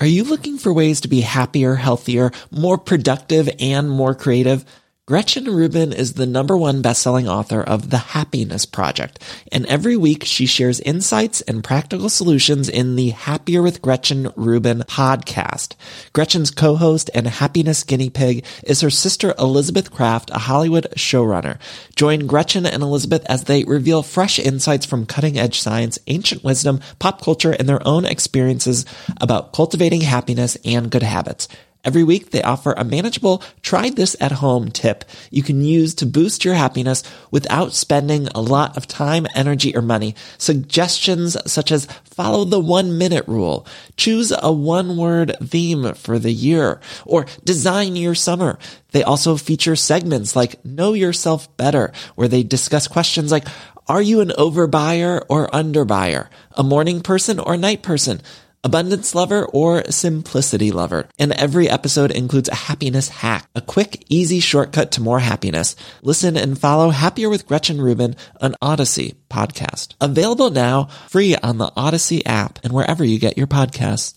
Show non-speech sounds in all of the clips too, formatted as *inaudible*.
Are you looking for ways to be happier, healthier, more productive, and more creative? Gretchen Rubin is the number one best-selling author of The Happiness Project, and every week she shares insights and practical solutions in the Happier with Gretchen Rubin podcast. Gretchen's co-host and happiness guinea pig is her sister Elizabeth Craft, a Hollywood showrunner. Join Gretchen and Elizabeth as they reveal fresh insights from cutting-edge science, ancient wisdom, pop culture, and their own experiences about cultivating happiness and good habits. Every week they offer a manageable try this at home tip you can use to boost your happiness without spending a lot of time, energy, or money. Suggestions such as follow the one minute rule, choose a one word theme for the year, or design your summer. They also feature segments like know yourself better, where they discuss questions like, are you an overbuyer or underbuyer? A morning person or night person? Abundance lover, or simplicity lover. And every episode includes a happiness hack, a quick, easy shortcut to more happiness. Listen and follow Happier with Gretchen Rubin on Odyssey podcast. Available now, free on the Odyssey app and wherever you get your podcasts.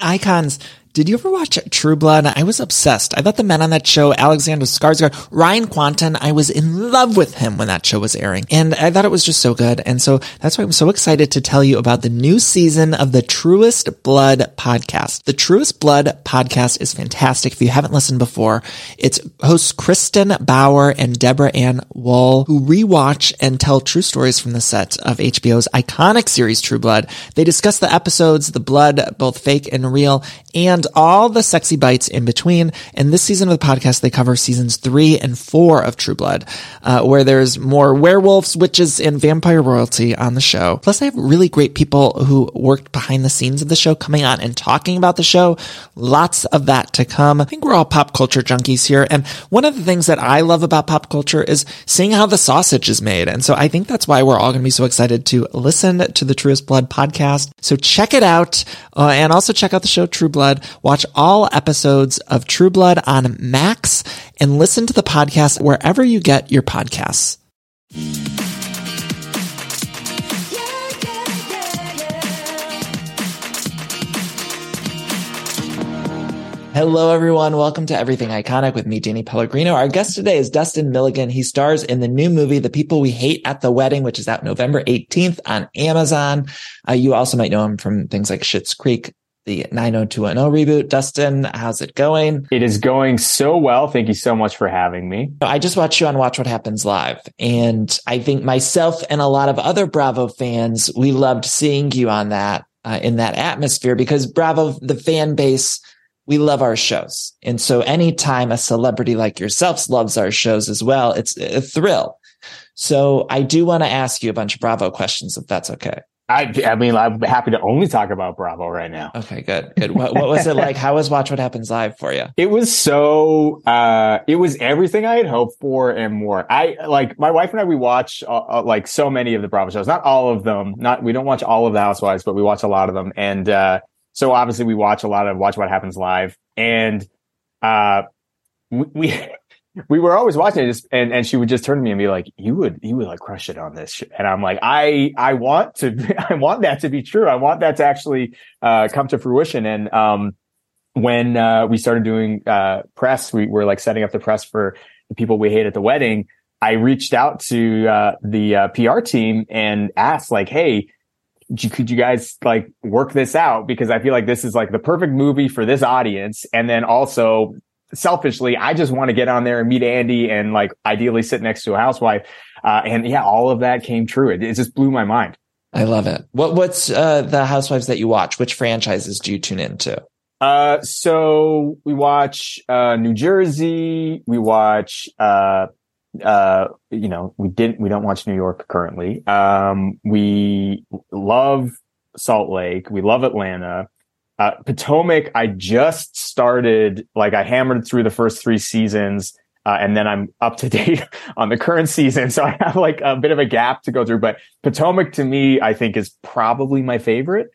Icons. Did you ever watch True Blood? I was obsessed. I thought the men on that show, Alexander Skarsgård, Ryan Kwanten, I was in love with him when that show was airing. And I thought it was just so good. And so that's why I'm so excited to tell you about the new season of the Truest Blood podcast. The Truest Blood podcast is fantastic. If you haven't listened before, it's hosts Kristen Bauer and Deborah Ann Woll, who rewatch and tell true stories from the set of HBO's iconic series True Blood. They discuss the episodes, the blood, both fake and real, and all the sexy bites in between. And this season of the podcast, they cover seasons three and four of True Blood, uh, where there's more werewolves, witches, and vampire royalty on the show. Plus, they have really great people who worked behind the scenes of the show coming on and talking about the show. Lots of that to come. I think we're all pop culture junkies here. And one of the things that I love about pop culture is seeing how the sausage is made. And so I think that's why we're all going to be so excited to listen to the Truest Blood podcast. So check it out. Uh, and also check out the show True Blood. Watch all episodes of True Blood on Max and listen to the podcast wherever you get your podcasts. Hello, everyone. Welcome to Everything Iconic with me, Danny Pellegrino. Our guest today is Dustin Milligan. He stars in the new movie, The People We Hate at the Wedding, which is out November 18th on Amazon. Uh, you also might know him from things like Schitt's Creek, the 90210 reboot. Dustin, how's it going? It is going so well. Thank you so much for having me. I just watched you on Watch What Happens Live. And I think myself and a lot of other Bravo fans, we loved seeing you on that, uh, in that atmosphere because Bravo, the fan base, we love our shows. And so anytime a celebrity like yourself loves our shows as well, it's a thrill. So I do want to ask you a bunch of Bravo questions if that's okay. I, I mean, I'm happy to only talk about Bravo right now. Okay, good. Good. What, what was it like? How was Watch What Happens Live for you? It was so, uh, it was everything I had hoped for and more. I like my wife and I, we watch uh, uh, like so many of the Bravo shows, not all of them. Not, we don't watch all of the Housewives, but we watch a lot of them. And, uh, so obviously we watch a lot of Watch What Happens Live and, uh, we, we *laughs* we were always watching it and, and she would just turn to me and be like, you would, you would like crush it on this. And I'm like, I, I want to, *laughs* I want that to be true. I want that to actually, uh, come to fruition. And, um, when, uh, we started doing, uh, press, we were like setting up the press for the people we hate at the wedding. I reached out to, uh, the, uh, PR team and asked like, Hey, could you guys like work this out? Because I feel like this is like the perfect movie for this audience. And then also selfishly, I just want to get on there and meet Andy and like ideally sit next to a housewife. Uh, and yeah, all of that came true. It, it just blew my mind. I love it. What what's uh, the Housewives that you watch? Which franchises do you tune into? Uh, so we watch uh, New Jersey. We watch uh, uh, you know, we didn't we don't watch New York currently. Um, we love Salt Lake. We love Atlanta. Uh, Potomac, I just started, like I hammered through the first three seasons. Uh, and then I'm up to *laughs* date on the current season. So I have like a bit of a gap to go through, but Potomac to me, I think is probably my favorite.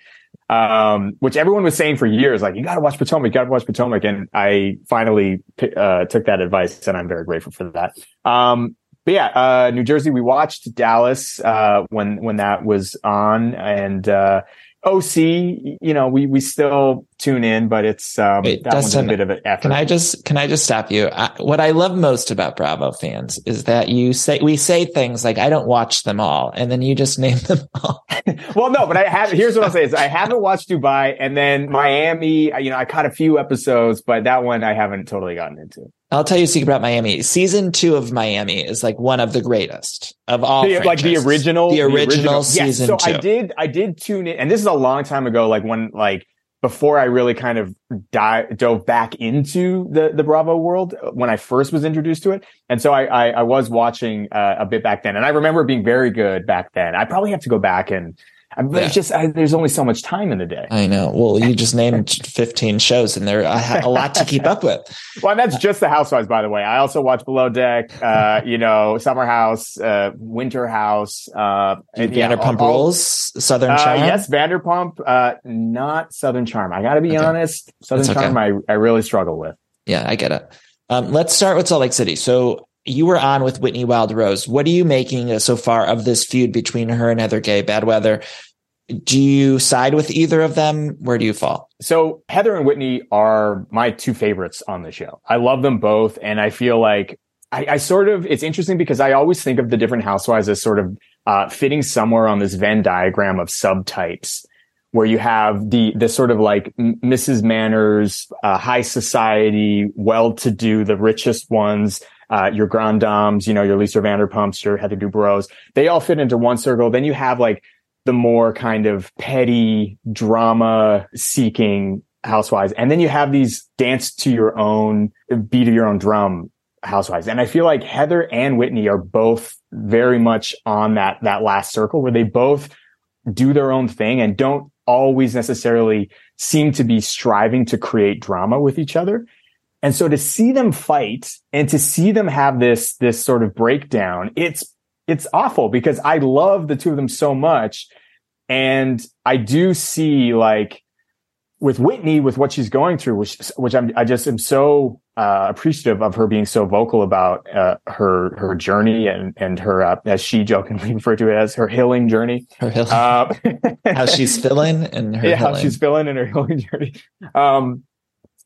Um, which everyone was saying for years, like, you gotta watch Potomac, you gotta watch Potomac. And I finally, uh, took that advice and I'm very grateful for that. Um, but yeah, uh, New Jersey, we watched Dallas, uh, when, when that was on and, uh, OC, you know, we we still tune in, but it's um, Wait, that Dustin, one's a bit of an effort. Can I just can I just stop you? I, what I love most about Bravo fans is that you say we say things like I don't watch them all, and then you just *laughs* name them all. *laughs* well, no, but I have. Here's what I'll say: is I haven't watched Dubai, and then Miami. You know, I caught a few episodes, but that one I haven't totally gotten into. I'll tell you a secret about Miami. Season two of Miami is like one of the greatest of all. The, like the original, the original, the original. season yes, so two. I did, I did tune in, and this is a long time ago. Like when, like before I really kind of dive, dove back into the the Bravo world when I first was introduced to it, and so I I, I was watching uh, a bit back then, and I remember being very good back then. I probably have to go back and I yeah. it's just I, there's only so much time in the day. I know. Well, you just named *laughs* 15 shows, and there are a lot to keep up with. *laughs* well, that's just the Housewives, by the way. I also watch Below Deck, uh, *laughs* you know, Summer House, uh, Winter House, uh, and, Vanderpump yeah, Rules, Southern uh, Charm. yes, Vanderpump, uh, not Southern Charm. I got to be okay. honest, Southern. Charm, I I really struggle with. Yeah, I get it. Um, let's start with Salt Lake City. So you were on with Whitney Wild Rose. What are you making so far of this feud between her and Heather Gay, Bad Weather? Do you side with either of them? Where do you fall? So Heather and Whitney are my two favorites on the show. I love them both. And I feel like I, I sort of, it's interesting because I always think of the different housewives as sort of uh, fitting somewhere on this Venn diagram of subtypes where you have the, the sort of like Mrs. Manners, uh, high society, well-to-do, the richest ones, uh, your grand dames, you know, your Lisa Vanderpumps, your Heather Dubrow's, they all fit into one circle. Then you have like the more kind of petty drama seeking housewives. And then you have these dance to your own beat of your own drum housewives. And I feel like Heather and Whitney are both very much on that, that last circle where they both do their own thing and don't always necessarily seem to be striving to create drama with each other. And so to see them fight and to see them have this, this sort of breakdown, it's it's awful because I love the two of them so much. And I do see like with Whitney, with what she's going through, which, which I'm, I just am so, uh, appreciative of her being so vocal about, uh, her, her journey and, and her, uh, as she jokingly *laughs* referred to it as her healing journey. Her healing. Uh, *laughs* how she's feeling and her yeah, healing. how she's feeling in her healing journey. Um,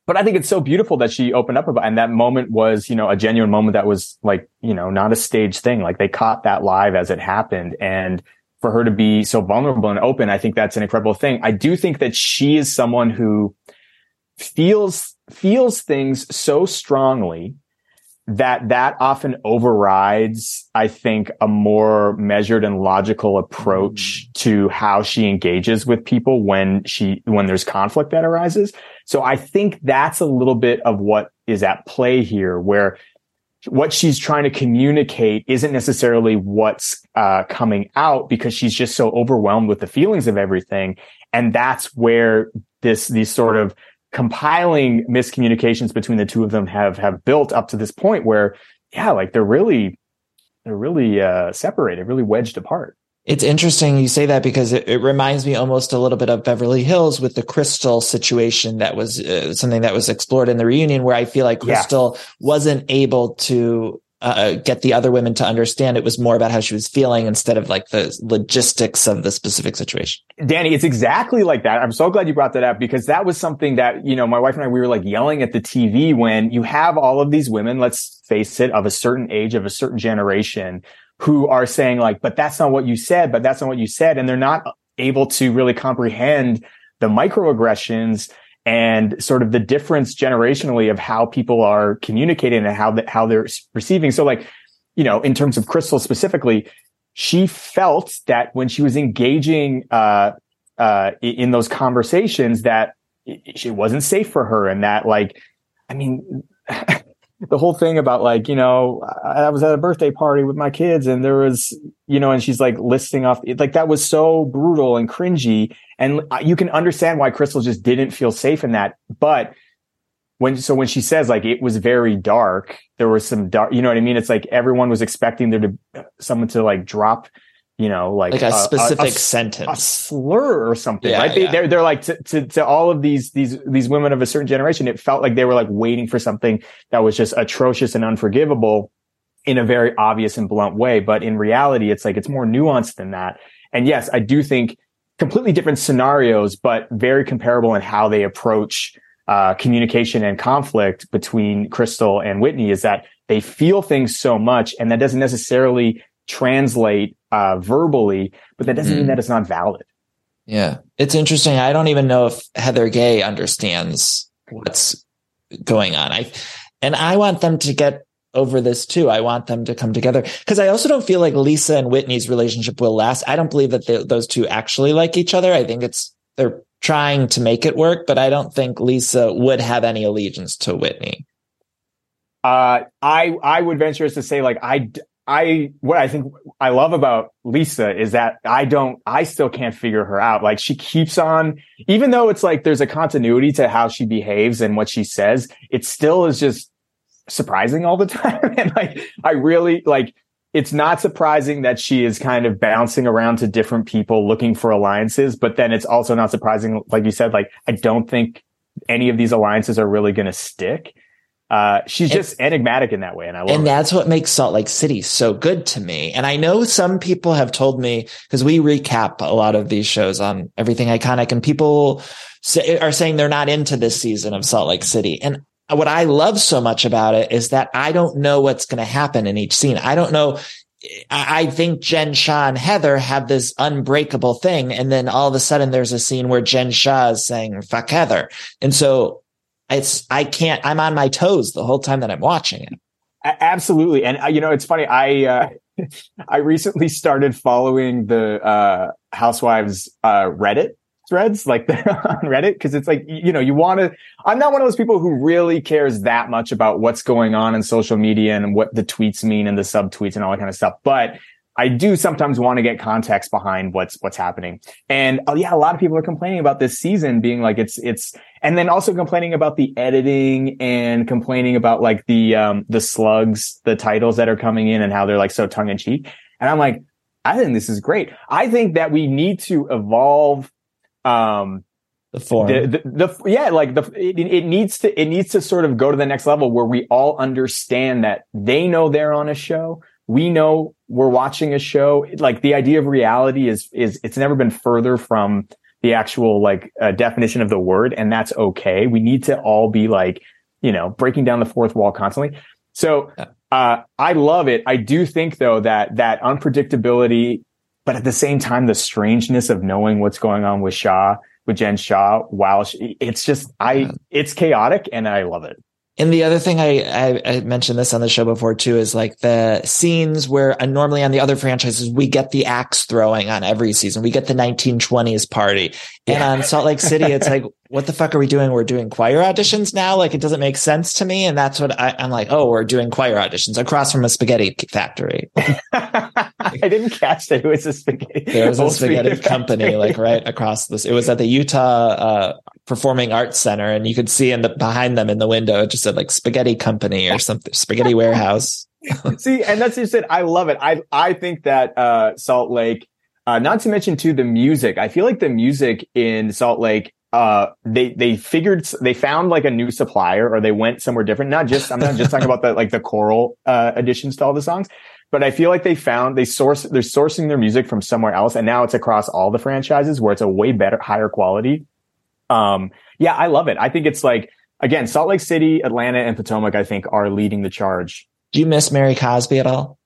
but I think it's so beautiful that she opened up about, and that moment was, you know, a genuine moment that was like, you know, not a stage thing. Like they caught that live as it happened. And for her to be so vulnerable and open, I think that's an incredible thing. I do think that she is someone who feels, feels things so strongly that that often overrides, I think, a more measured and logical approach mm. to how she engages with people when she, when there's conflict that arises. So I think that's a little bit of what is at play here, where what she's trying to communicate isn't necessarily what's uh, coming out because she's just so overwhelmed with the feelings of everything. And that's where this, these sort of compiling miscommunications between the two of them have have built up to this point where yeah like they're really they're really uh separated really wedged apart it's interesting you say that because it, it, reminds me almost a little bit of Beverly Hills with the Crystal situation that was uh, something that was explored in the reunion where I feel like Crystal yeah. wasn't able to uh, get the other women to understand it was more about how she was feeling instead of like the logistics of the specific situation. Danny, it's exactly like that. I'm so glad you brought that up because that was something that, you know, my wife and I, we were like yelling at the TV when you have all of these women, let's face it, of a certain age, of a certain generation who are saying like, but that's not what you said, but that's not what you said. And they're not able to really comprehend the microaggressions and sort of the difference generationally of how people are communicating and how that how they're receiving. So like, you know, in terms of Crystal specifically, she felt that when she was engaging uh, uh, in those conversations that it wasn't safe for her and that like, I mean, the whole thing about like, you know, I was at a birthday party with my kids and there was, you know, and she's like listing off, like that was so brutal and cringy. And you can understand why Crystal just didn't feel safe in that. But when, so when she says like it was very dark, there was some dark, you know what I mean? It's like everyone was expecting there to, uh, someone to like drop you know, like, like a, a specific a, a, sentence, a slur or something, Yeah, right? They, yeah. They're, they're like to, to, to all of these, these, these women of a certain generation, it felt like they were like waiting for something that was just atrocious and unforgivable in a very obvious and blunt way. But in reality, it's like, it's more nuanced than that. And yes, I do think completely different scenarios, but very comparable in how they approach uh, communication and conflict between Crystal and Whitney is that they feel things so much and that doesn't necessarily translate uh, verbally, but that doesn't mean Mm. that it's not valid. Yeah. It's interesting. I don't even know if Heather Gay understands what's going on. I, and I want them to get over this too. I want them to come together because I also don't feel like Lisa and Whitney's relationship will last. I don't believe that they, those two actually like each other. I think it's, they're trying to make it work, but I don't think Lisa would have any allegiance to Whitney. Uh, I, I would venture to say, like, I, I, what I think I love about Lisa is that I don't, I still can't figure her out. Like, she keeps on, even though it's like there's a continuity to how she behaves and what she says, it still is just surprising all the *laughs* time. and like, I really, like, it's not surprising that she is kind of bouncing around to different people looking for alliances, but then it's also not surprising, like you said, like, I don't think any of these alliances are really going to stick. Uh, she's just enigmatic in that way, and I love And that's what makes Salt Lake City so good to me. And I know some people have told me because we recap a lot of these shows on everything iconic and people say, are saying they're not into this season of Salt Lake City. And what I love so much about it is that I don't know what's going to happen in each scene. I don't know. I I think Jen Shah and Heather have this unbreakable thing. And then all of a sudden there's a scene where Jen Shah is saying, fuck Heather. And so it's, I can't, I'm on my toes the whole time that I'm watching it. Absolutely, and uh, you know, it's funny. I uh, *laughs* I recently started following the uh, Housewives uh, Reddit threads, like they're *laughs* on Reddit, because it's like you know, you want to. I'm not one of those people who really cares that much about what's going on in social media and what the tweets mean and the subtweets and all that kind of stuff, but. I do sometimes want to get context behind what's what's happening. And oh yeah, a lot of people are complaining about this season being like it's it's and then also complaining about the editing and complaining about like the um the slugs, the titles that are coming in and how they're like so tongue in cheek. And I'm like, I think this is great. I think that we need to evolve um The form. the, the, the yeah like the it, it needs to it needs to sort of go to the next level where we all understand that they know they're on a show we know we're watching a show. Like the idea of reality is is it's never been further from the actual like uh, definition of the word and that's okay. We need to all be like you know breaking down the fourth wall constantly. So uh i love it. I do think though that that unpredictability but at the same time the strangeness of knowing what's going on with Shah with Jen Shah while she, it's just I it's chaotic and I love it. And the other thing I, I, I mentioned this on the show before too is like the scenes where uh, normally on the other franchises we get the axe throwing on every season. We get the 1920s party. And Yeah. on Salt Lake City, it's like, *laughs* what the fuck are we doing? We're doing choir auditions now. Like it doesn't make sense to me. And that's what I, I'm like, oh, we're doing choir auditions across from a spaghetti factory. *laughs* I didn't catch that it was a spaghetti. There was a *laughs* old spaghetti factory. company like right across this. It was at the Utah uh, Performing Arts Center, and you could see in the behind them in the window it just said like spaghetti company or something, spaghetti warehouse. *laughs* See, and that's just it. I love it. I I think that uh Salt Lake, uh not to mention too the music. I feel like the music in Salt Lake uh they they figured they found like a new supplier or they went somewhere different. Not just I'm not just talking about the like the choral uh additions to all the songs, but I feel like they found they source they're sourcing their music from somewhere else and now it's across all the franchises where it's a way better higher quality. Um yeah, I love it. I think it's like again, Salt Lake City, Atlanta and Potomac I think are leading the charge. Do you miss Mary Cosby at all?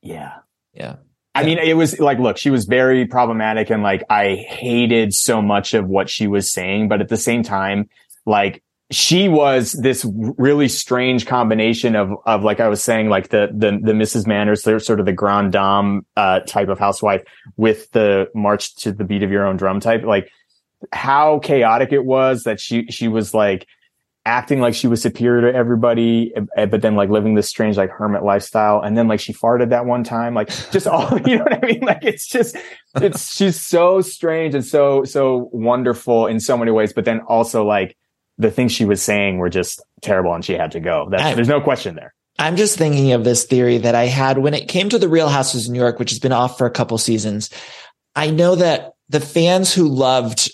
Yeah. Yeah. I mean, it was like, look, she was very problematic and like I hated so much of what she was saying, but at the same time, like she was this really strange combination of, of like I was saying, like the, the, the Mrs. Manners, they're sort of the grand dame, uh, type of housewife with the march to the beat of your own drum type. Like how chaotic it was that she, she was like, acting like she was superior to everybody, eh, but then like living this strange like hermit lifestyle. And then like she farted that one time, like just all, *laughs* you know what I mean? Like it's just, it's, she's so strange and so, so wonderful in so many ways. But then also like the things she was saying were just terrible and she had to go. That's, there's no question there. I'm just thinking of this theory that I had when it came to the Real Houses of New York, which has been off for a couple seasons. I know that the fans who loved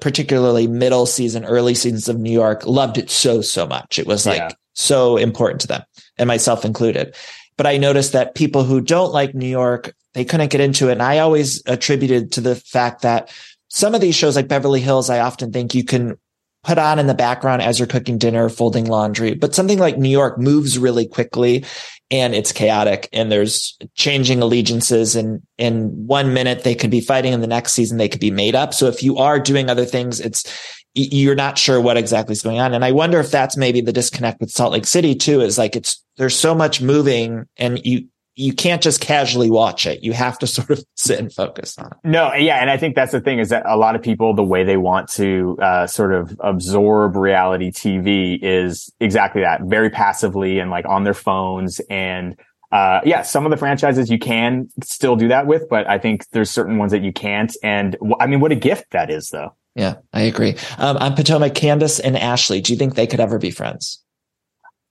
particularly middle season, early seasons of New York, loved it so, so much. It was like yeah. so important to them and myself included. But I noticed that people who don't like New York, they couldn't get into it. And I always attributed to the fact that some of these shows like Beverly Hills, I often think you can put on in the background as you're cooking dinner, folding laundry. But something like New York moves really quickly and it's chaotic and there's changing allegiances and in one minute they could be fighting and the next season they could be made up. So if you are doing other things, it's, you're not sure what exactly is going on. And I wonder if that's maybe the disconnect with Salt Lake City too, is like it's, there's so much moving and you, you can't just casually watch it. You have to *laughs* sort of sit and focus on it. No, yeah, and I think that's the thing is that a lot of people, the way they want to uh, sort of absorb reality TV is exactly that, very passively and like on their phones. And uh, yeah, some of the franchises you can still do that with, but I think there's certain ones that you can't. And I mean, what a gift that is, though. Yeah, I agree. Um, on Potomac, Candace and Ashley, do you think they could ever be friends?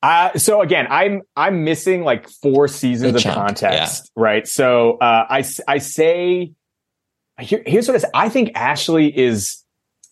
Uh, so again, I'm, I'm missing like four seasons of context, yeah. right? So, uh, I, I say, here, here's what I say. I think Ashley is,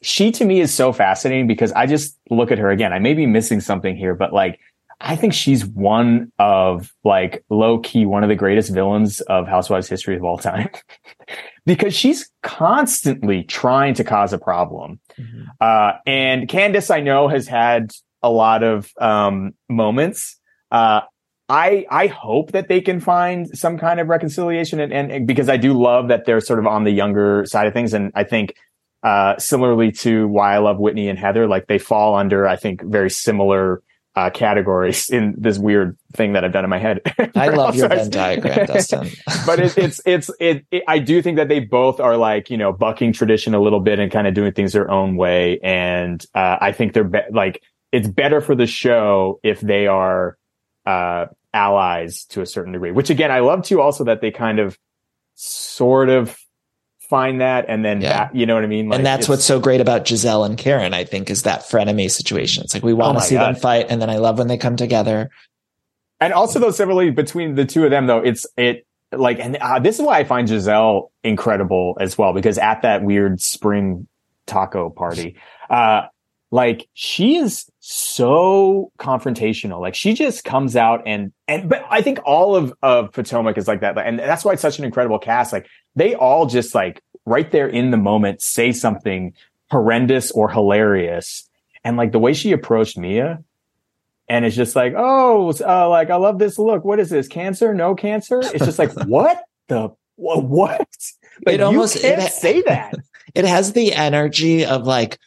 she to me is so fascinating because I just look at her again. I may be missing something here, but like, I think she's one of like low key, one of the greatest villains of Housewives history of all time *laughs* because she's constantly trying to cause a problem. Mm-hmm. Uh, and Candace, I know has had a lot of um, moments. Uh, I I hope that they can find some kind of reconciliation, and, and, because I do love that they're sort of on the younger side of things, and I think uh, similarly to why I love Whitney and Heather, like they fall under I think very similar uh, categories in this weird thing that I've done in my head. *laughs* I love your *laughs* Venn diagram, Dustin. *laughs* but it, it's it's it, it, I do think that they both are like you know bucking tradition a little bit and kind of doing things their own way, and uh, I think they're be- like it's better for the show if they are uh, allies to a certain degree. Which again, I love too. Also, that they kind of sort of find that and then yeah. Back, you know what I mean? Like, and that's what's so great about Gizelle and Karen, I think, is that frenemy situation. It's like we want to oh see God. them fight, and then I love when they come together. And also, though, similarly between the two of them, though, it's it like, and uh, this is why I find Gizelle incredible as well, because at that weird spring taco party, uh, like she is so confrontational. Like she just comes out and, and, but I think all of, of Potomac is like that. And that's why it's such an incredible cast. Like they all just like right there in the moment say something horrendous or hilarious. And like the way she approached Mia and it's just like, oh, uh, like I love this look. What is this? Cancer? No cancer? It's just like, *laughs* what the, what? Like, it almost, you can't it, say that. *laughs* It has the energy of like,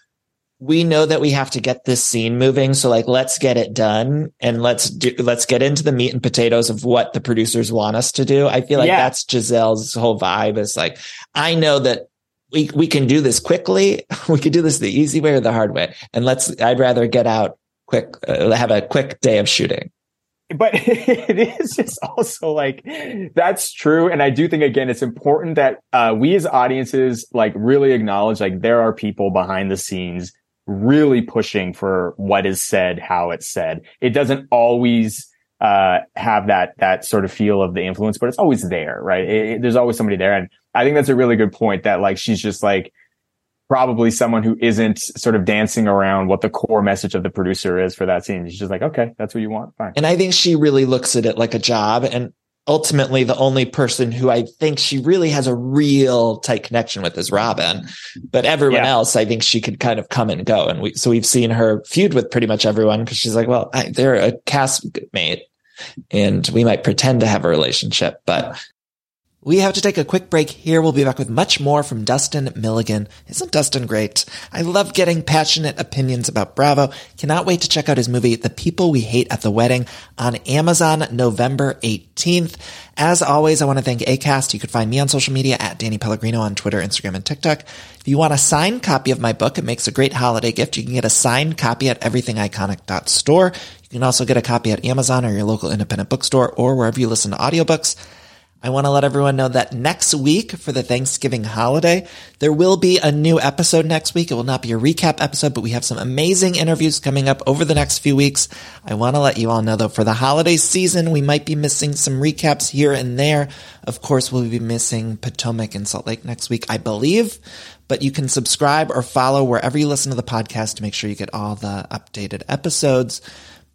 we know that we have to get this scene moving. So like, let's get it done and let's do, let's get into the meat and potatoes of what the producers want us to do. I feel like yeah. that's Gizelle's whole vibe is like, I know that we, we can do this quickly. *laughs* We can do this the easy way or the hard way. And let's, I'd rather get out quick, uh, have a quick day of shooting but *laughs* it is just also like that's true and i do think again it's important that uh, we as audiences like really acknowledge like there are people behind the scenes really pushing for what is said, how it's said. It doesn't always uh, have that that sort of feel of the influence, but it's always there, right? It, it, there's always somebody there, and I think that's a really good point. That like she's just like probably someone who isn't sort of dancing around what the core message of the producer is for that scene. She's just like, okay, that's what you want, fine. And I think she really looks at it like a job, and ultimately the only person who I think she really has a real tight connection with is Robyn. But everyone yeah. else, I think she could kind of come and go. And we, so we've seen her feud with pretty much everyone because she's like, well, I, they're a castmate and we might pretend to have a relationship, but We have to take a quick break here. We'll be back with much more from Dustin Milligan. Isn't Dustin great? I love getting passionate opinions about Bravo. Cannot wait to check out his movie, The People We Hate at the Wedding on Amazon November 18th. As always, I want to thank ACAST. You could find me on social media at Danny Pellegrino on Twitter, Instagram, and TikTok. If you want a signed copy of my book, it makes a great holiday gift. You can get a signed copy at everythingiconic.store. You can also get a copy at Amazon or your local independent bookstore or wherever you listen to audiobooks. I want to let everyone know that next week for the Thanksgiving holiday, there will be a new episode next week. It will not be a recap episode, but we have some amazing interviews coming up over the next few weeks. I want to let you all know though, for the holiday season, we might be missing some recaps here and there. Of course, we'll be missing Potomac and Salt Lake next week, I believe, but you can subscribe or follow wherever you listen to the podcast to make sure you get all the updated episodes.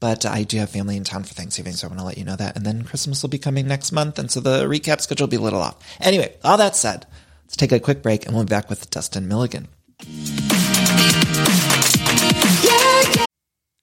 But I do have family in town for Thanksgiving, so I want to let you know that. And then Christmas will be coming next month, and so the recap schedule will be a little off. Anyway, all that said, let's take a quick break, and we'll be back with Dustin Milligan.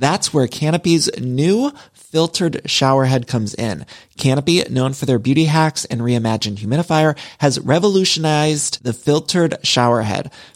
That's where Canopy's new filtered shower head comes in. Canopy, known for their beauty hacks and reimagined humidifier, has revolutionized the filtered shower head.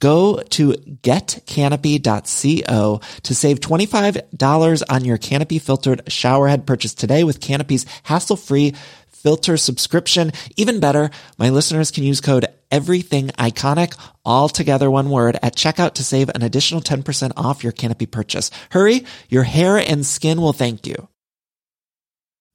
Go to getcanopy.co to save $25 on your Canopy filtered showerhead purchase today with Canopy's hassle-free filter subscription. Even better, my listeners can use code everything iconic all together one word at checkout to save an additional 10% off your Canopy purchase. Hurry, your hair and skin will thank you.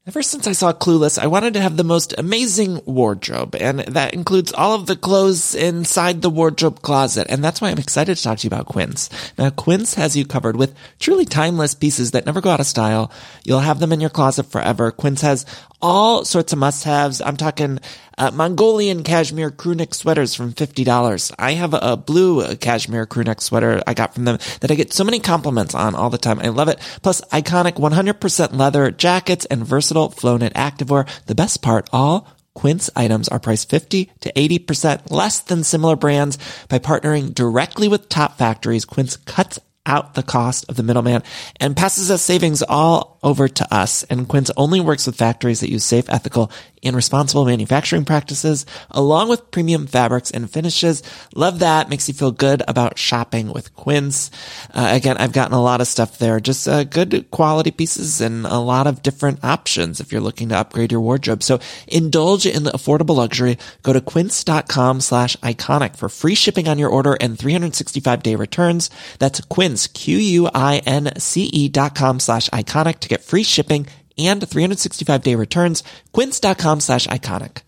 Ever since I saw Clueless, I wanted to have the most amazing wardrobe, and that includes all of the clothes inside the wardrobe closet, and that's why I'm excited to talk to you about Quince. Now, Quince has you covered with truly timeless pieces that never go out of style. You'll have them in your closet forever. Quince has all sorts of must-haves. I'm talking uh, Mongolian cashmere crewneck sweaters from $50. I have a, blue cashmere crewneck sweater I got from them that I get so many compliments on all the time. I love it. Plus iconic 100% leather jackets and versatile flow activewear. The best part, all Quince items are priced 50 to 80% less than similar brands. By partnering directly with top factories, Quince cuts out the cost of the middleman and passes us savings all over to us. And Quince only works with factories that use safe, ethical, and responsible manufacturing practices, along with premium fabrics and finishes. Love that. Makes you feel good about shopping with Quince. Uh, again, I've gotten a lot of stuff there, just uh, good quality pieces and a lot of different options if you're looking to upgrade your wardrobe. So indulge in the affordable luxury. Go to quince.com slash iconic for free shipping on your order and 365 day returns. That's quince, Q-U-I-N-C-E dot com slash iconic to get free shipping and 365 day returns. Quince.com slash iconic.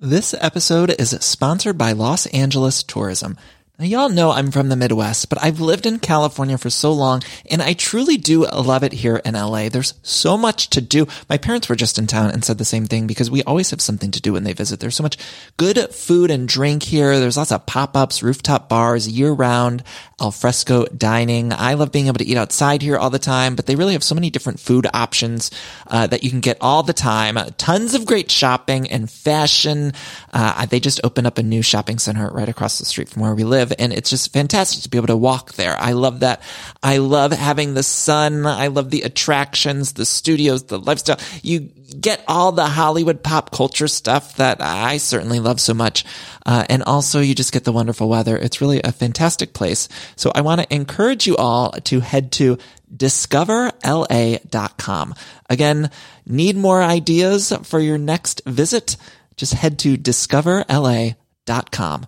This episode is sponsored by Los Angeles Tourism. Now, y'all know I'm from the Midwest, but I've lived in California for so long, and I truly do love it here in LA. There's so much to do. My parents were just in town and said the same thing because we always have something to do when they visit. There's so much good food and drink here. There's lots of pop-ups, rooftop bars, year-round, alfresco dining. I love being able to eat outside here all the time, but they really have so many different food options uh, that you can get all the time. Tons of great shopping and fashion. Uh, they just opened up a new shopping center right across the street from where we live live. And it's just fantastic to be able to walk there. I love that. I love having the sun. I love the attractions, the studios, the lifestyle. You get all the Hollywood pop culture stuff that I certainly love so much. Uh, and also you just get the wonderful weather. It's really a fantastic place. So I want to encourage you all to head to discoverla.com. Again, need more ideas for your next visit? Just head to discoverla.com.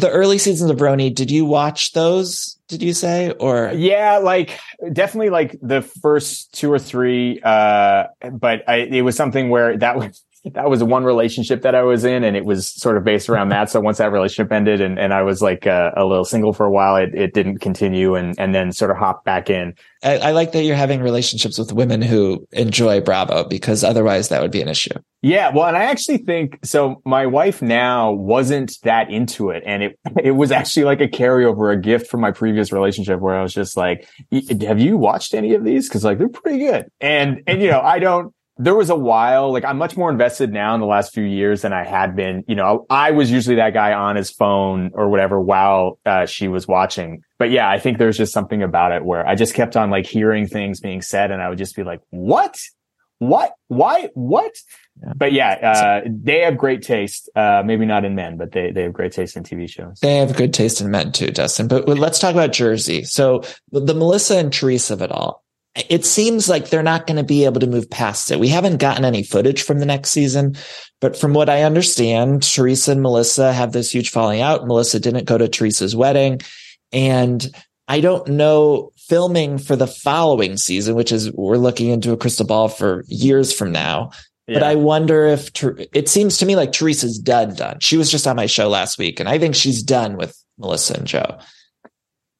the early seasons of RHONY, did you watch those? Did you say or yeah, like definitely like the first two or three. Uh, but I, it was something where that was *laughs* that was one relationship that I was in, and it was sort of based around that. So once that relationship ended, and, and I was like uh, a little single for a while, it, it didn't continue, and and then sort of hopped back in. I, I, like that you're having relationships with women who enjoy Bravo because otherwise that would be an issue. Yeah, well, and I actually think so. My wife now wasn't that into it, and it *laughs* it was actually like a carryover, a gift from my previous relationship, where I was just like, "Have you watched any of these? Because like they're pretty good." And and you know, I don't there was a while, like I'm much more invested now in the last few years than I had been. You know, I was usually that guy on his phone or whatever while uh, she was watching. But yeah, I think there's just something about it where I just kept on like hearing things being said and I would just be like, what? What? Why? What? But yeah, uh, they have great taste. Uh, maybe not in men, but they, they have great taste in TV shows. They have good taste in men too, Dustin. But let's talk about Jersey. So the Melissa and Teresa of it all it seems like they're not going to be able to move past it. We haven't gotten any footage from the next season, but from what I understand, Teresa and Melissa have this huge falling out. Melissa didn't go to Teresa's wedding. And I don't know filming for the following season, which is we're looking into a crystal ball for years from now. Yeah. But I wonder if it seems to me like Teresa's done, done. She was just on my show last week, and I think she's done with Melissa and Joe.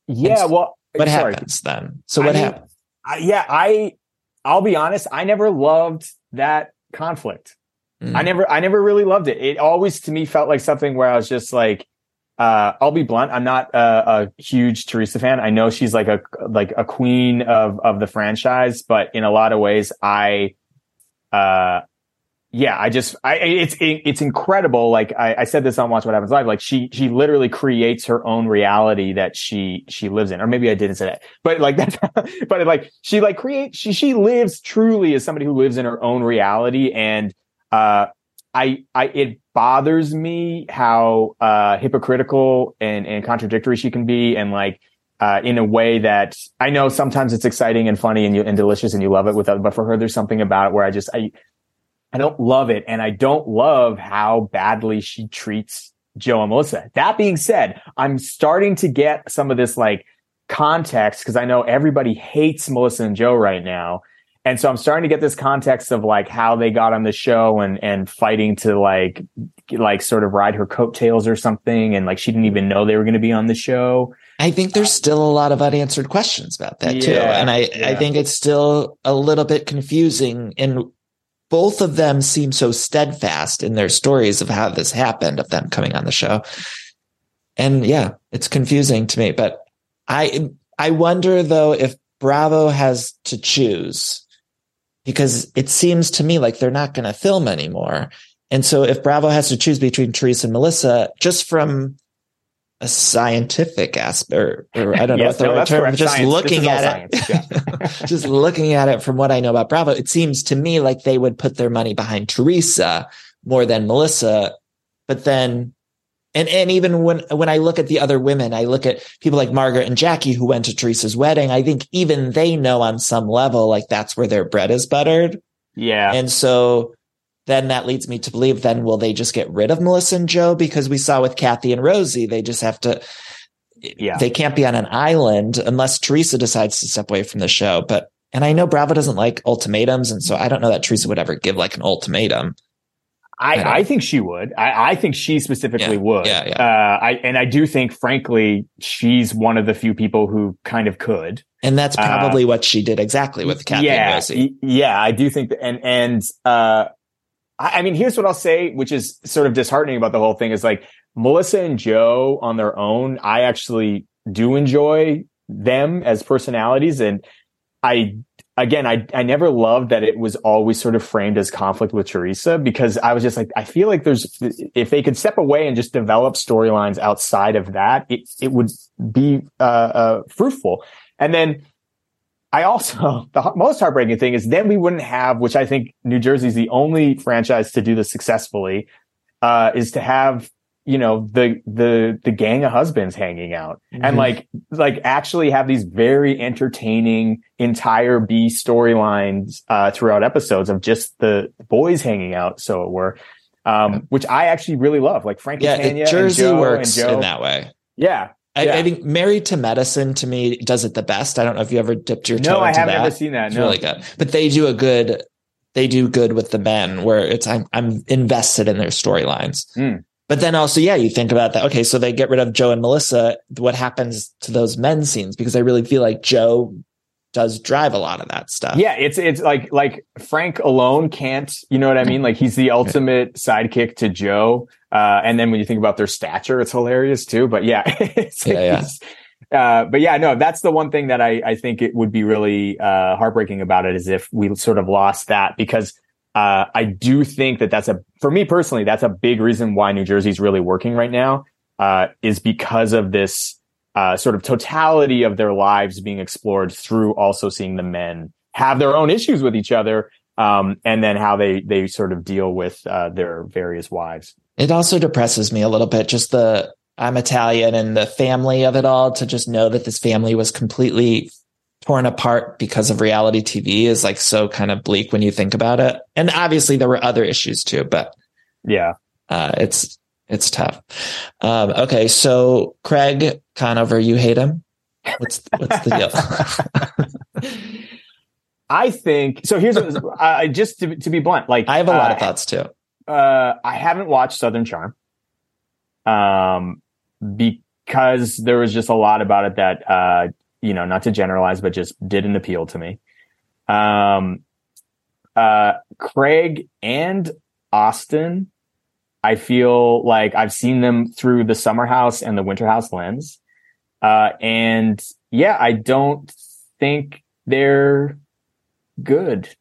Yeah. And well, what sorry. happens then? So what I mean, happens? yeah, I, I'll be honest. I never loved that conflict. Mm. I never, I never really loved it. It always to me felt like something where I was just like, uh, I'll be blunt. I'm not a, a, huge Teresa fan. I know she's like a like a queen of of the franchise, but in a lot of ways, I uh, yeah, I just, I, it's, it's incredible. Like I, I, said this on Watch What Happens Live. Like she, she literally creates her own reality that she, she lives in. Or maybe I didn't say that, but like *laughs* that, but like she like creates, she, she lives truly as somebody who lives in her own reality. And, uh, I, I, it bothers me how, uh, hypocritical and, and contradictory she can be. And like, uh, in a way that I know sometimes it's exciting and funny and you, and delicious and you love it with but for her, there's something about it where I just, I, I don't love it. And I don't love how badly she treats Joe and Melissa. That being said, I'm starting to get some of this like context because I know everybody hates Melissa and Joe right now. And so I'm starting to get this context of like how they got on the show and, and fighting to like, like sort of ride her coattails or something. And like she didn't even know they were going to be on the show. I think there's still a lot of unanswered questions about that yeah, too. And I, yeah. I think it's still a little bit confusing in both of them seem so steadfast in their stories of how this happened, of them coming on the show. And yeah, it's confusing to me, but I, I wonder though if Bravo has to choose because it seems to me like they're not going to film anymore. And so if Bravo has to choose between Teresa and Melissa, just from a scientific aspect, or, or I don't know what the no, right term. Just science. looking at it, yeah. *laughs* *laughs* just looking at it from what I know about Bravo, it seems to me like they would put their money behind Teresa more than Melissa. But then, and and even when when I look at the other women, I look at people like Margaret and Jackie who went to Teresa's wedding. I think even they know on some level like that's where their bread is buttered. Yeah, and so then that leads me to believe then will they just get rid of Melissa and Joe? Because we saw with Kathy and Rosie, they just have to, yeah, they can't be on an island unless Teresa decides to step away from the show. But, and I know Bravo doesn't like ultimatums. And so I don't know that Teresa would ever give like an ultimatum. I, I, I think she would. I, I think she specifically yeah, would. Yeah, yeah. Uh, I, and I do think, frankly, she's one of the few people who kind of could. And that's uh, probably uh, what she did exactly with Kathy yeah, and Rosie. Yeah, I do think that. And, and, uh, I, mean, here's what I'll say, which is sort of disheartening about the whole thing is like Melissa and Joe on their own. I actually do enjoy them as personalities. And I, again, I, I never loved that it was always sort of framed as conflict with Teresa because I was just like, I feel like there's, if they could step away and just develop storylines outside of that, it, it would be, uh, uh, fruitful. And then, I also, *laughs* the most heartbreaking thing is then we wouldn't have, which I think New Jersey is the only franchise to do this successfully, uh, is to have, you know, the, the, the gang of husbands hanging out mm-hmm. and like, like actually have these very entertaining entire B storylines, uh, throughout episodes of just the boys hanging out. So it were. um, yeah. which I actually really love. Like Frank yeah, and Tanya Jersey works Joe. in that way. Yeah. I, yeah. I, think Married to Medicine to me does it the best. I don't know if you ever dipped your toe no, I haven't that. ever seen that. It's no. really good, but they do a good. They do good with the men where it's I'm I'm invested in their storylines. Mm. But then also, yeah, you think about that. Okay, so they get rid of Joe and Melissa. What happens to those men scenes? Because I really feel like Joe does drive a lot of that stuff. Yeah, it's it's like like Frank alone can't, you know what I mean? Like he's the ultimate sidekick to Joe. Uh, and then when you think about their stature, it's hilarious too. But yeah, *laughs* it's, yeah, yeah. Uh, but yeah, no, that's the one thing that I, I think it would be really uh, heartbreaking about it is if we sort of lost that because uh, I do think that that's a, for me personally, that's a big reason why New Jersey's really working right now, uh, is because of this uh, sort of totality of their lives being explored through also seeing the men have their own issues with each other, um, and then how they they sort of deal with uh, their various wives. It also depresses me a little bit, just the I'm Italian and the family of it all. To just know that this family was completely torn apart because of reality TV is like so kind of bleak when you think about it. And obviously there were other issues too, but yeah, uh, it's it's tough. Um, okay, so Craig Conover, you hate him. What's what's the deal? *laughs* I think so. Here's uh, just to, to be blunt. Like I have a lot uh, of thoughts too. Uh, I haven't watched Southern Charm, um, because there was just a lot about it that uh, you know, not to generalize, but just didn't appeal to me. Um, uh, Craig and Austin I feel like I've seen them through the summer house and the winter house lens. Uh, and yeah, I don't think they're good.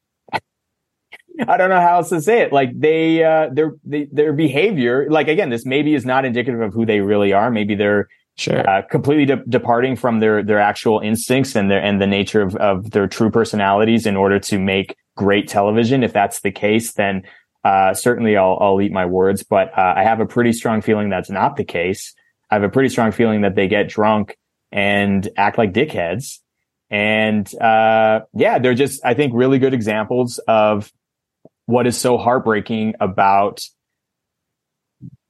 I don't know how else to say it. Like they, uh, their, they, their behavior, like again, this maybe is not indicative of who they really are. Maybe they're sure. uh, completely de- departing from their, their actual instincts and their, and the nature of, of their true personalities in order to make great television. If that's the case, then uh, certainly I'll, I'll eat my words, but uh, I have a pretty strong feeling that's not the case. I have a pretty strong feeling that they get drunk and act like dickheads. And uh, yeah, they're just, I think, really good examples of what is so heartbreaking about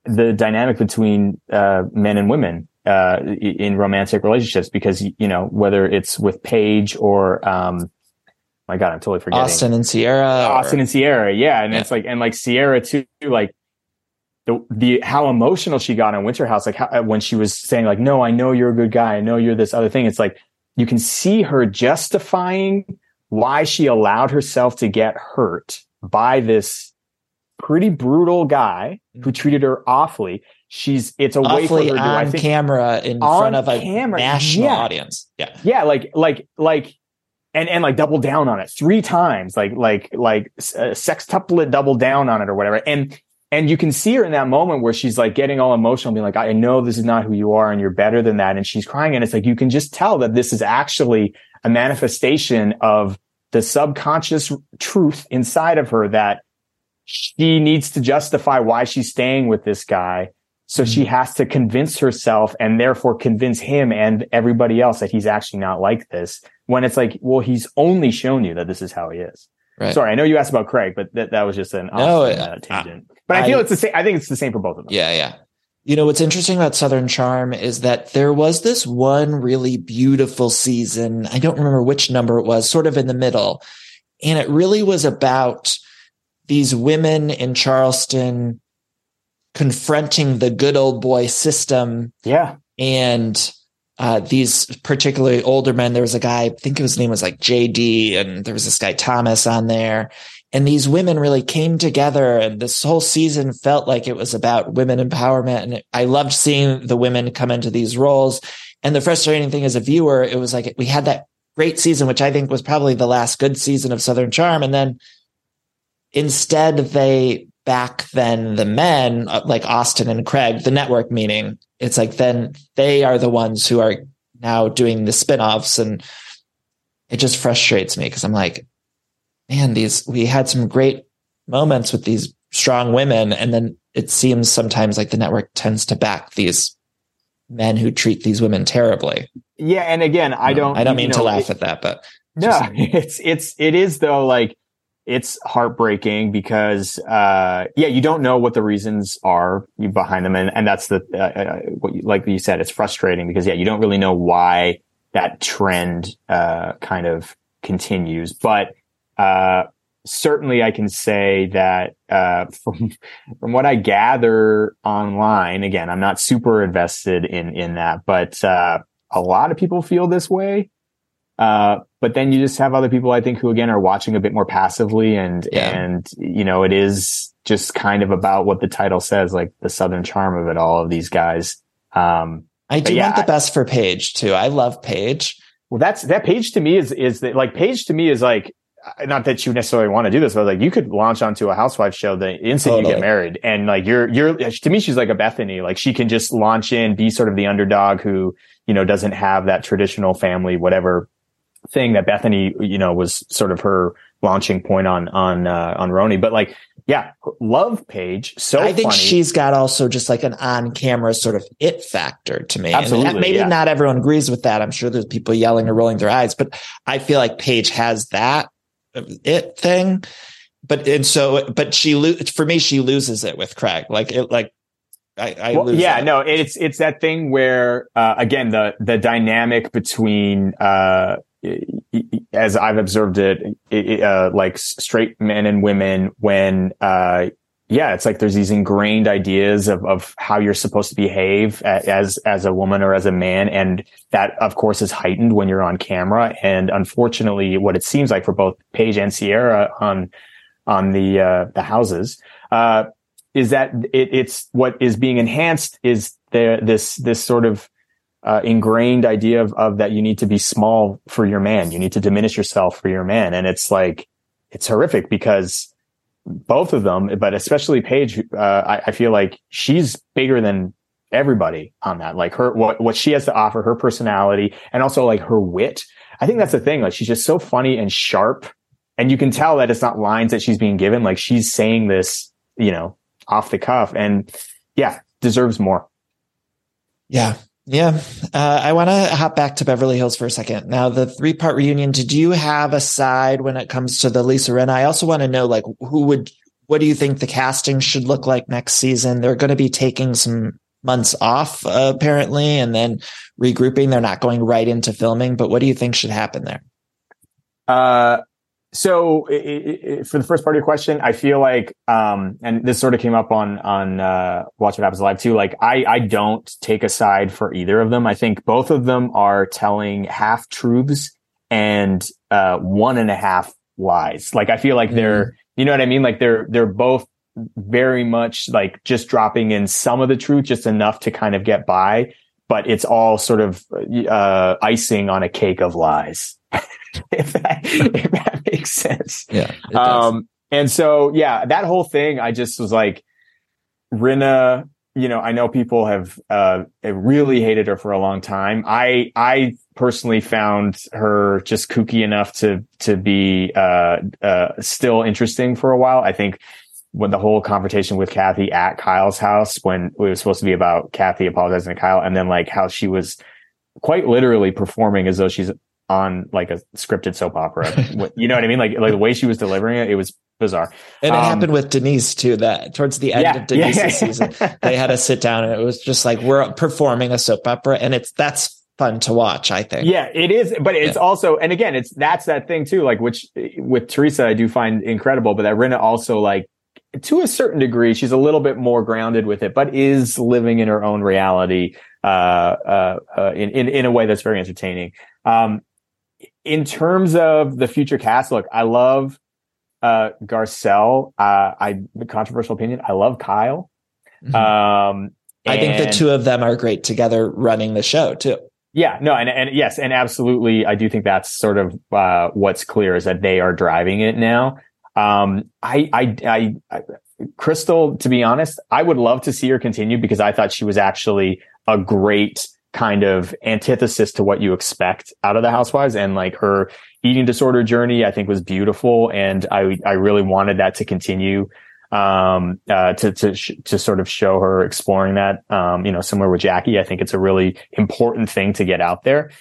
the dynamic between uh, men and women uh, in romantic relationships. Because you know, whether it's with Paige or um, my God, I'm totally forgetting. Austin and Ciara. Austin or... and Ciara. Yeah. And yeah. it's like, and like Ciara too, like the, the, how emotional she got in Winter House, like how, when she was saying like, no, I know you're a good guy. I know you're this other thing. It's like, you can see her justifying why she allowed herself to get hurt by this pretty brutal guy who mm-hmm. treated her awfully. She's it's a awfully way for her to on I think, camera in front of a camera. national yeah. audience. Yeah, yeah, like like like and and like double down on it three times, like like like uh, sextuplet double down on it or whatever. And and you can see her in that moment where she's like getting all emotional, being like, "I know this is not who you are, and you're better than that." And she's crying, and it's like you can just tell that this is actually a manifestation of the subconscious truth inside of her that she needs to justify why she's staying with this guy. So mm-hmm. she has to convince herself and therefore convince him and everybody else that he's actually not like this when it's like, well, he's only shown you that this is how he is. Right. Sorry, I know you asked about Craig, but that, that was just an no, uh, tangent. But I, I, feel it's the same. I think it's the same for both of them. Yeah, yeah. You know, what's interesting about Southern Charm is that there was this one really beautiful season. I don't remember which number it was, sort of in the middle. And it really was about these women in Charleston confronting the good old boy system. Yeah. And uh, these particularly older men. There was a guy, I think his name was like JD, and there was this guy Thomas on there. And these women really came together, and this whole season felt like it was about women empowerment. And I loved seeing the women come into these roles. And the frustrating thing as a viewer, it was like we had that great season, which I think was probably the last good season of Southern Charm. And then instead, they back then the men uh, like Austin and Craig, the network meaning it's like then they are the ones who are now doing the spin-offs and it just frustrates me because I'm like, man, these we had some great moments with these strong women, and then it seems sometimes like the network tends to back these men who treat these women terribly. Yeah, and again, I don't I don't mean know, to laugh it, at that, but no, *laughs* it's it's it is though like it's heartbreaking because, uh, yeah, you don't know what the reasons are behind them. And, and that's the, uh, uh, what you, like you said, it's frustrating because, yeah, you don't really know why that trend, uh, kind of continues. But, uh, certainly I can say that, uh, *laughs* from, from what I gather online, again, I'm not super invested in, in that, but, uh, a lot of people feel this way. Uh, but then you just have other people, I think, who again are watching a bit more passively and, yeah. and, you know, it is just kind of about what the title says, like the Southern charm of it all of these guys. Um, I do yeah, want the best for Paige too. I love Paige. Well, that's, that Paige to me is, is that like Paige to me is like, not that you necessarily want to do this, but like you could launch onto a housewife show the instant totally. you get married. And like you're, you're, to me, she's like a Bethany. Like she can just launch in, be sort of the underdog who, you know, doesn't have that traditional family, whatever thing that Bethany, you know, was sort of her launching point on on uh, on RHONY. But like, yeah, love Paige. So I think funny. she's got also just like an on camera sort of it factor to me. Absolutely, and maybe yeah. not everyone agrees with that. I'm sure there's people yelling or rolling their eyes, but I feel like Paige has that it thing. But and so, but she lo- for me, she loses it with Craig. Like it, like I, I well, yeah, that. no, it's it's that thing where uh, again the the dynamic between uh, as I've observed it, it uh, like straight men and women when, uh, yeah, it's like there's these ingrained ideas of, of how you're supposed to behave as, as a woman or as a man. And that, of course, is heightened when you're on camera. And unfortunately, what it seems like for both Paige and Ciara on, on the, uh, the houses, uh, is that it, it's what is being enhanced is the, this, this sort of, uh, ingrained idea of, of that you need to be small for your man. You need to diminish yourself for your man. And it's like, it's horrific because both of them, but especially Paige, uh, I, I, feel like she's bigger than everybody on that. Like her, what, what she has to offer, her personality and also like her wit. I think that's the thing. Like she's just so funny and sharp. And you can tell that it's not lines that she's being given. Like she's saying this, you know, off the cuff and yeah, deserves more. Yeah. Yeah. Uh, I want to hop back to Beverly Hills for a second. Now, the three part reunion, did you have a side when it comes to the Lisa Rinna? I also want to know, like, who would, what do you think the casting should look like next season? They're going to be taking some months off, uh, apparently, and then regrouping. They're not going right into filming, but what do you think should happen there? Uh, so it, it, for the first part of your question, I feel like, um, and this sort of came up on, on, uh, Watch What Happens Live too. Like I, I don't take a side for either of them. I think both of them are telling half truths and, uh, one and a half lies. Like I feel like they're, mm. you know what I mean? Like they're, they're both very much like just dropping in some of the truth, just enough to kind of get by, but it's all sort of, uh, icing on a cake of lies. *laughs* if that, if that makes sense. Yeah. Um, and so, yeah, that whole thing, I just was like, Rinna, you know, I know people have, uh, really hated her for a long time. I, I personally found her just kooky enough to, to be, uh, uh, still interesting for a while. I think when the whole confrontation with Kathy at Kyle's house, when it was supposed to be about Kathy apologizing to Kyle and then like how she was quite literally performing as though she's on like a scripted soap opera. you know what I mean? Like like the way she was delivering it, it was bizarre. And it um, happened with Denise too. That towards the end yeah, of Denise's yeah, season, they had to *laughs* sit down and it was just like we're performing a soap opera, and it's that's fun to watch. I think. Yeah, it is. But it's yeah. also, and again, it's that's that thing too. Like which with Teresa, I do find incredible, but that Rinna also like to a certain degree, she's a little bit more grounded with it, but is living in her own reality uh, uh, uh, in, in in a way that's very entertaining. Um, in terms of the future cast, look, I love uh, Garcelle. Uh, I controversial opinion. I love Kyle. Mm-hmm. Um, I think the two of them are great together running the show too. Yeah, no, and, and yes, and absolutely, I do think that's sort of uh, what's clear is that they are driving it now. Um, I, I, I, I, Crystal, to be honest, I would love to see her continue because I thought she was actually a great kind of antithesis to what you expect out of the housewives. And like her eating disorder journey i think was beautiful. And i i really wanted that to continue um uh to to sh- to sort of show her exploring that um you know similar with jackie. I think it's a really important thing to get out there.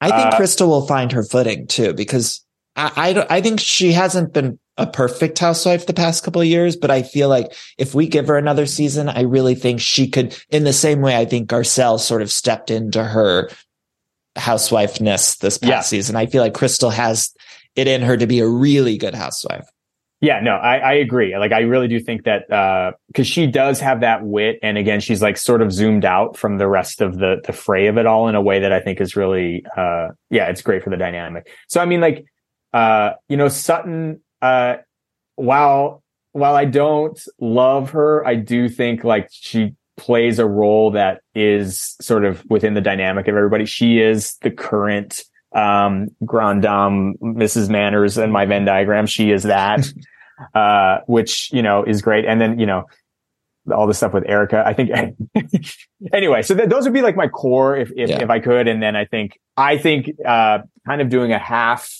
I think uh, crystal will find her footing too because I, I, I think she hasn't been a perfect housewife the past couple of years, but I feel like if we give her another season, I really think she could, in the same way I think Garcelle sort of stepped into her housewifeness this past yeah. season. I feel like Crystal has it in her to be a really good housewife. Yeah, no, I, I agree. Like, I really do think that, uh, cause she does have that wit. And again, she's like sort of zoomed out from the rest of the, the fray of it all in a way that I think is really, uh, yeah, it's great for the dynamic. So, I mean, like, uh, you know, Sutton, uh, while, while I don't love her, I do think like she plays a role that is sort of within the dynamic of everybody. She is the current, um, Grand Dame, Mrs. Manners and my Venn diagram. She is that, *laughs* uh, which, you know, is great. And then, you know, all the stuff with Erica. I think *laughs* anyway, so th- those would be like my core if, if, yeah. if I could. And then I think, I think, uh, kind of doing a half,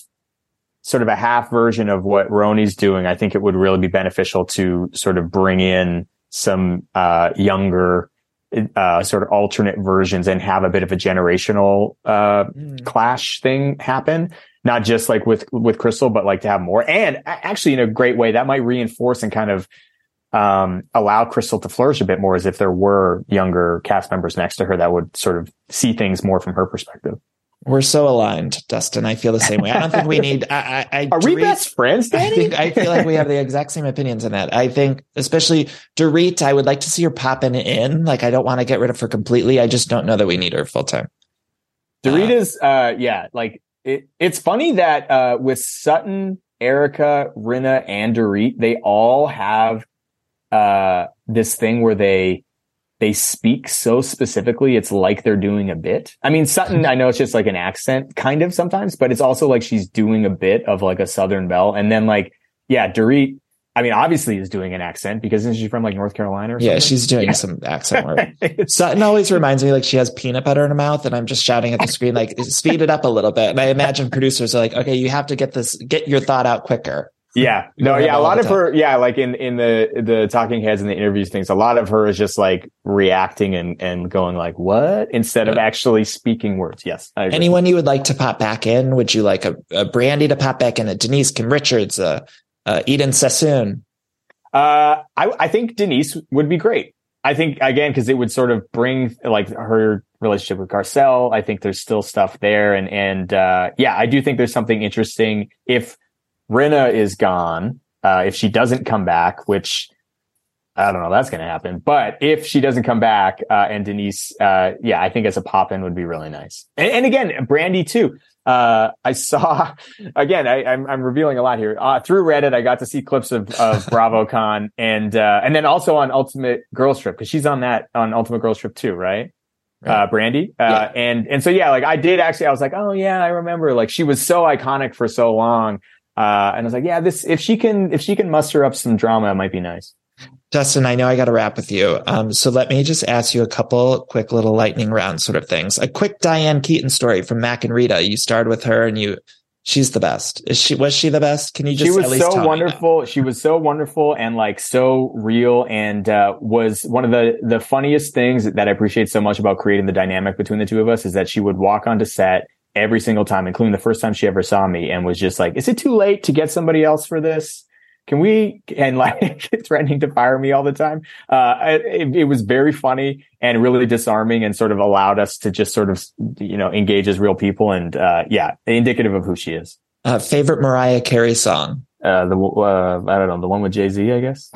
sort of a half version of what RHONY's doing. I think it would really be beneficial to sort of bring in some, uh, younger, uh, sort of alternate versions and have a bit of a generational uh, mm. clash thing happen. Not just like with with Crystal, but like to have more. And actually, in a great way, that might reinforce and kind of um, allow Crystal to flourish a bit more, as if there were younger cast members next to her that would sort of see things more from her perspective. We're so aligned, Dustin. I feel the same way. I don't think we need. I, I, I Are we best friends, Danny? I think I feel like we have the exact same opinions on that. I think, especially Dorit, I would like to see her popping in. Like, I don't want to get rid of her completely. I just don't know that we need her full time. Dorit uh, is, uh, yeah, like it, it's funny that uh, with Sutton, Erica, Rinna, and Dorit, they all have uh, this thing where they they speak so specifically, it's like they're doing a bit. I mean, Sutton, I know it's just like an accent kind of sometimes, but it's also like she's doing a bit of like a Southern belle. And then like, yeah, Dorit, I mean, obviously is doing an accent because isn't she from like North Carolina or something? Yeah, she's doing yeah. some accent work. *laughs* Sutton always reminds me like she has peanut butter in her mouth and I'm just shouting at the screen, like speed it up a little bit. And I imagine producers are like, okay, you have to get this, get your thought out quicker. Yeah. *laughs* No, yeah. A lot of her, yeah, like in, in the, the talking heads and the interviews things, a lot of her is just like reacting and, and going like, what? Instead of actually speaking words. Yes. Anyone you would like to pop back in? Would you like a, a Brandi to pop back in? A Denise Kim Richards, a, a Eden Sassoon? Uh, I, I think Denise would be great. I think again, cause it would sort of bring like her relationship with Garcelle. I think there's still stuff there. And, and, uh, yeah, I do think there's something interesting if, Rinna is gone. Uh, if she doesn't come back, which I don't know, that's going to happen. But if she doesn't come back, uh, and Denise, uh, yeah, I think as a pop in would be really nice. And, and again, Brandi too. Uh, I saw *laughs* again, I, am I'm, I'm revealing a lot here. Uh, through Reddit, I got to see clips of, of *laughs* BravoCon and, uh, and then also on Ultimate Girls Trip because she's on that on Ultimate Girls Trip too, right? Right. Uh, Brandi. Uh, yeah. and, and so, yeah, like I did actually, I was like, oh yeah, I remember like she was so iconic for so long. Uh, and I was like, yeah, this, if she can, if she can muster up some drama, it might be nice. Dustin, I know I got to wrap with you. Um, so let me just ask you a couple quick little lightning round sort of things. A quick Diane Keaton story from Mack and Rita. You starred with her and you, she's the best. Is she, was she the best? Can you just, she was so wonderful. She was so wonderful and like so real and, uh, was one of the, the funniest things that I appreciate so much about creating the dynamic between the two of us is that she would walk onto set every single time, including the first time she ever saw me and was just like, is it too late to get somebody else for this? Can we, *laughs* and like threatening to fire me all the time. Uh, it, it, was very funny and really disarming and sort of allowed us to just sort of, you know, engage as real people. And, uh, yeah, indicative of who she is. Uh, favorite Mariah Carey song? Uh, the, uh, I don't know, the one with Jay Z, I guess.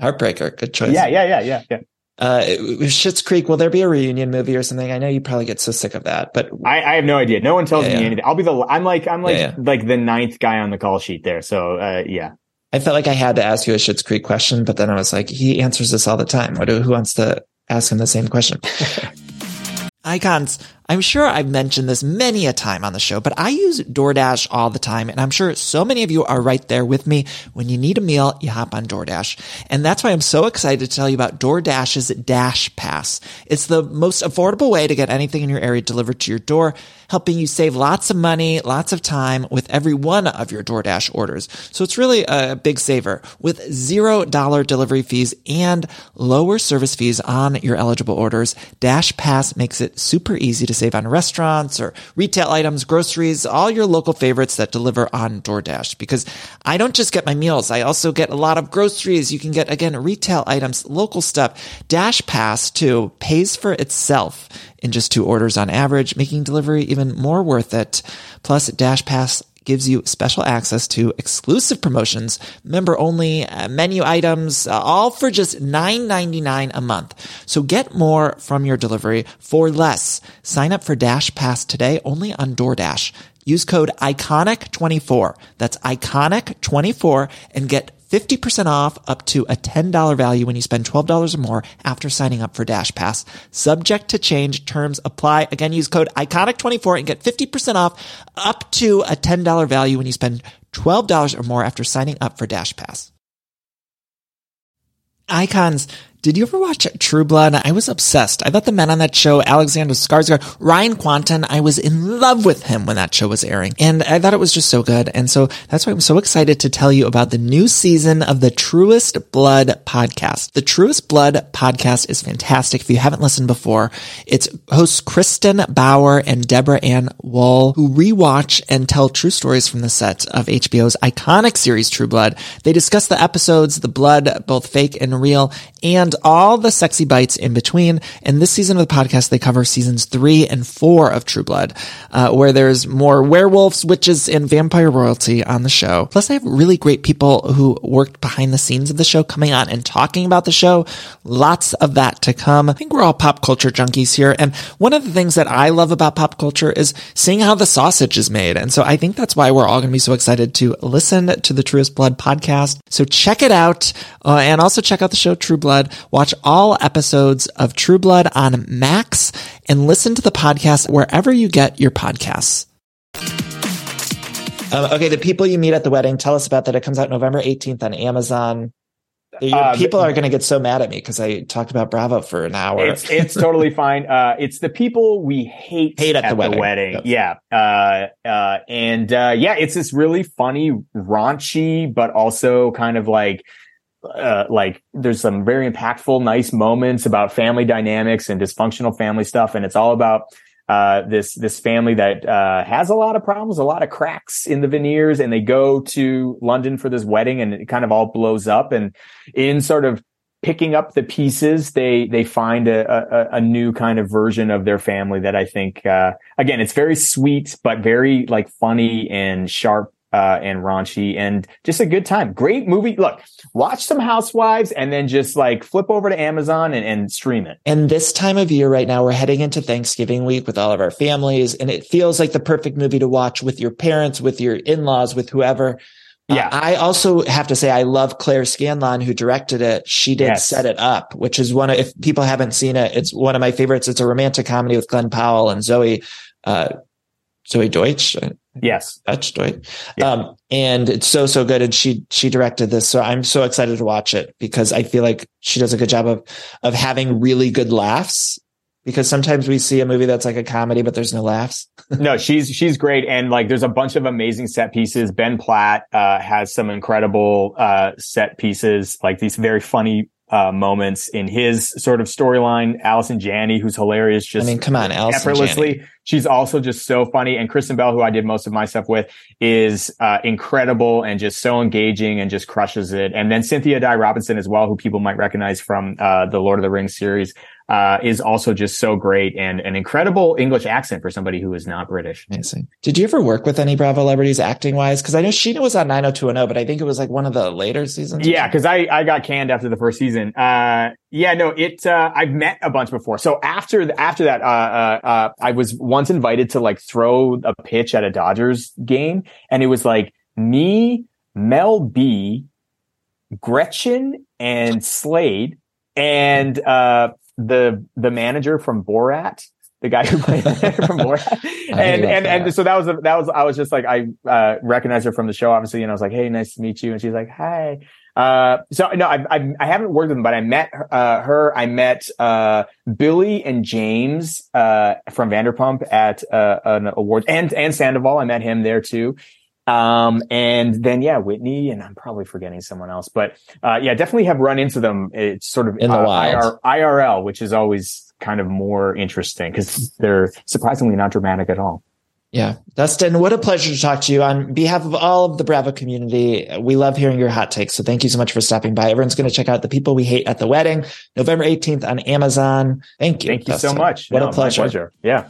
Heartbreaker. Good choice. Yeah, yeah, yeah, yeah, yeah. Uh, Schitt's Creek, will there be a reunion movie or something? I know you probably get so sick of that, but I, I have no idea. No one tells yeah, me yeah. anything. I'll be the, I'm like, I'm like, yeah, like the ninth guy on the call sheet there. So, uh, yeah. I felt like I had to ask you a Schitt's Creek question, but then I was like, he answers this all the time. What, who wants to ask him the same question? *laughs* Icons. I'm sure I've mentioned this many a time on the show, but I use DoorDash all the time. And I'm sure so many of you are right there with me. When you need a meal, you hop on DoorDash. And that's why I'm so excited to tell you about DoorDash's Dash Pass. It's the most affordable way to get anything in your area delivered to your door, helping you save lots of money, lots of time with every one of your DoorDash orders. So it's really a big saver with zero dollar delivery fees and lower service fees on your eligible orders. Dash Pass makes it super easy to save on restaurants or retail items, groceries, all your local favorites that deliver on DoorDash. Because I don't just get my meals, I also get a lot of groceries. You can get, again, retail items, local stuff. Dash Pass, too, pays for itself in just two orders on average, making delivery even more worth it. Plus, Dash Pass gives you special access to exclusive promotions, member only uh, menu items, uh, all for just $9.99 a month. So get more from your delivery for less. Sign up for Dash Pass today only on DoorDash. Use code ICONIC24. That's ICONIC24 and get 50% off up to a $10 value when you spend $12 or more after signing up for Dash Pass. Subject to change. Terms apply. Again, use code ICONIC24 and get 50% off up to a $10 value when you spend $12 or more after signing up for Dash Pass. Icons did you ever watch True Blood? I was obsessed. I thought the men on that show, Alexander Skarsgård, Ryan Kwanten, I was in love with him when that show was airing. And I thought it was just so good. And so that's why I'm so excited to tell you about the new season of the Truest Blood podcast. The Truest Blood podcast is fantastic. If you haven't listened before, it's hosts Kristin Bauer and Deborah Ann Woll, who rewatch and tell true stories from the set of HBO's iconic series True Blood. They discuss the episodes, the blood, both fake and real, and and all the sexy bites in between. And this season of the podcast, they cover seasons three and four of True Blood, uh, where there's more werewolves, witches, and vampire royalty on the show. Plus, they have really great people who worked behind the scenes of the show coming on and talking about the show. Lots of that to come. I think we're all pop culture junkies here. And one of the things that I love about pop culture is seeing how the sausage is made. And so I think that's why we're all going to be so excited to listen to the Truest Blood podcast. So check it out. Uh, and also check out the show True Blood. Watch all episodes of True Blood on Max and listen to the podcast wherever you get your podcasts. Um, okay, the people you meet at the wedding, tell us about that. It comes out November 18th on Amazon. Uh, people are going to get so mad at me because I talked about Bravo for an hour. It's, it's totally fine. Uh, it's the people we hate, hate at, at the, wedding. The wedding. Yep. Yeah. Uh, uh and, uh, yeah, it's this really funny, raunchy, but also kind of like, uh, like there's some very impactful, nice moments about family dynamics and dysfunctional family stuff. And it's all about, uh, this, this family that, uh, has a lot of problems, a lot of cracks in the veneers and they go to London for this wedding and it kind of all blows up. And in sort of picking up the pieces, they, they find a, a, a new kind of version of their family that I think, uh, again, it's very sweet, but very like funny and sharp uh, and raunchy and just a good time. Great movie. Look, watch some Housewives and then just like flip over to Amazon and, and stream it. And this time of year right now, we're heading into Thanksgiving week with all of our families and it feels like the perfect movie to watch with your parents, with your in-laws, with whoever. Uh, yeah. Uh, I also have to say I love Claire Scanlon who directed it. She did yes. set it up, which is one of, if people haven't seen it, it's one of my favorites. It's a romantic comedy with Glen Powell and Zoey, uh, Zoey Deutch. Yes. Dutch Deutch. Yeah. Um, and it's so, so good. And she, she directed this. So I'm so excited to watch it because I feel like she does a good job of, of having really good laughs because sometimes we see a movie that's like a comedy, but there's no laughs. *laughs* no, she's, she's great. And like, there's a bunch of amazing set pieces. Ben Platt, uh, has some incredible, uh, set pieces, like these very funny uh, moments in his sort of storyline. Allison Janney, who's hilarious, just I mean, come on, Allison effortlessly. Janney. She's also just so funny. And Kristen Bell, who I did most of my stuff with, is uh, incredible and just so engaging and just crushes it. And then Cynthia Addai-Robinson as well, who people might recognize from uh, the Lord of the Rings series uh, is also just so great and an incredible English accent for somebody who is not British. Amazing. Did you ever work with any Bravo celebrities acting wise? Because I know Sheena was on 90210, but I think it was like one of the later seasons. Yeah, because I I got canned after the first season. Uh, yeah, no, it. Uh, I've met a bunch before. So after the, after that, uh, uh, uh, I was once invited to like throw a pitch at a Dodgers game, and it was like me, Mel B, Gretchen, and Slade and uh the the manager from Borat, the guy who played *laughs* *laughs* from Borat, and and and so that was that was I was just like I uh, recognized her from the show obviously, and I was like, hey, nice to meet you, and she's like, hi. Uh, so no, I, I, I haven't worked with them, but I met uh, her. I met uh, Billy and James uh, from Vanderpump at uh, an award, and and Sandoval. I met him there too. Um, and then yeah, Whitney, and I'm probably forgetting someone else, but uh, yeah, definitely have run into them. It's sort of in the uh, wild. IR, IRL, which is always kind of more interesting because they're surprisingly not dramatic at all. Yeah. Dustin, what a pleasure to talk to you on behalf of all of the Bravo community. We love hearing your hot takes. So thank you so much for stopping by. Everyone's going to check out The People We Hate at the Wedding, November 18th on Amazon. Thank you. Thank you Dustin. so much. What No, a pleasure. pleasure. Yeah.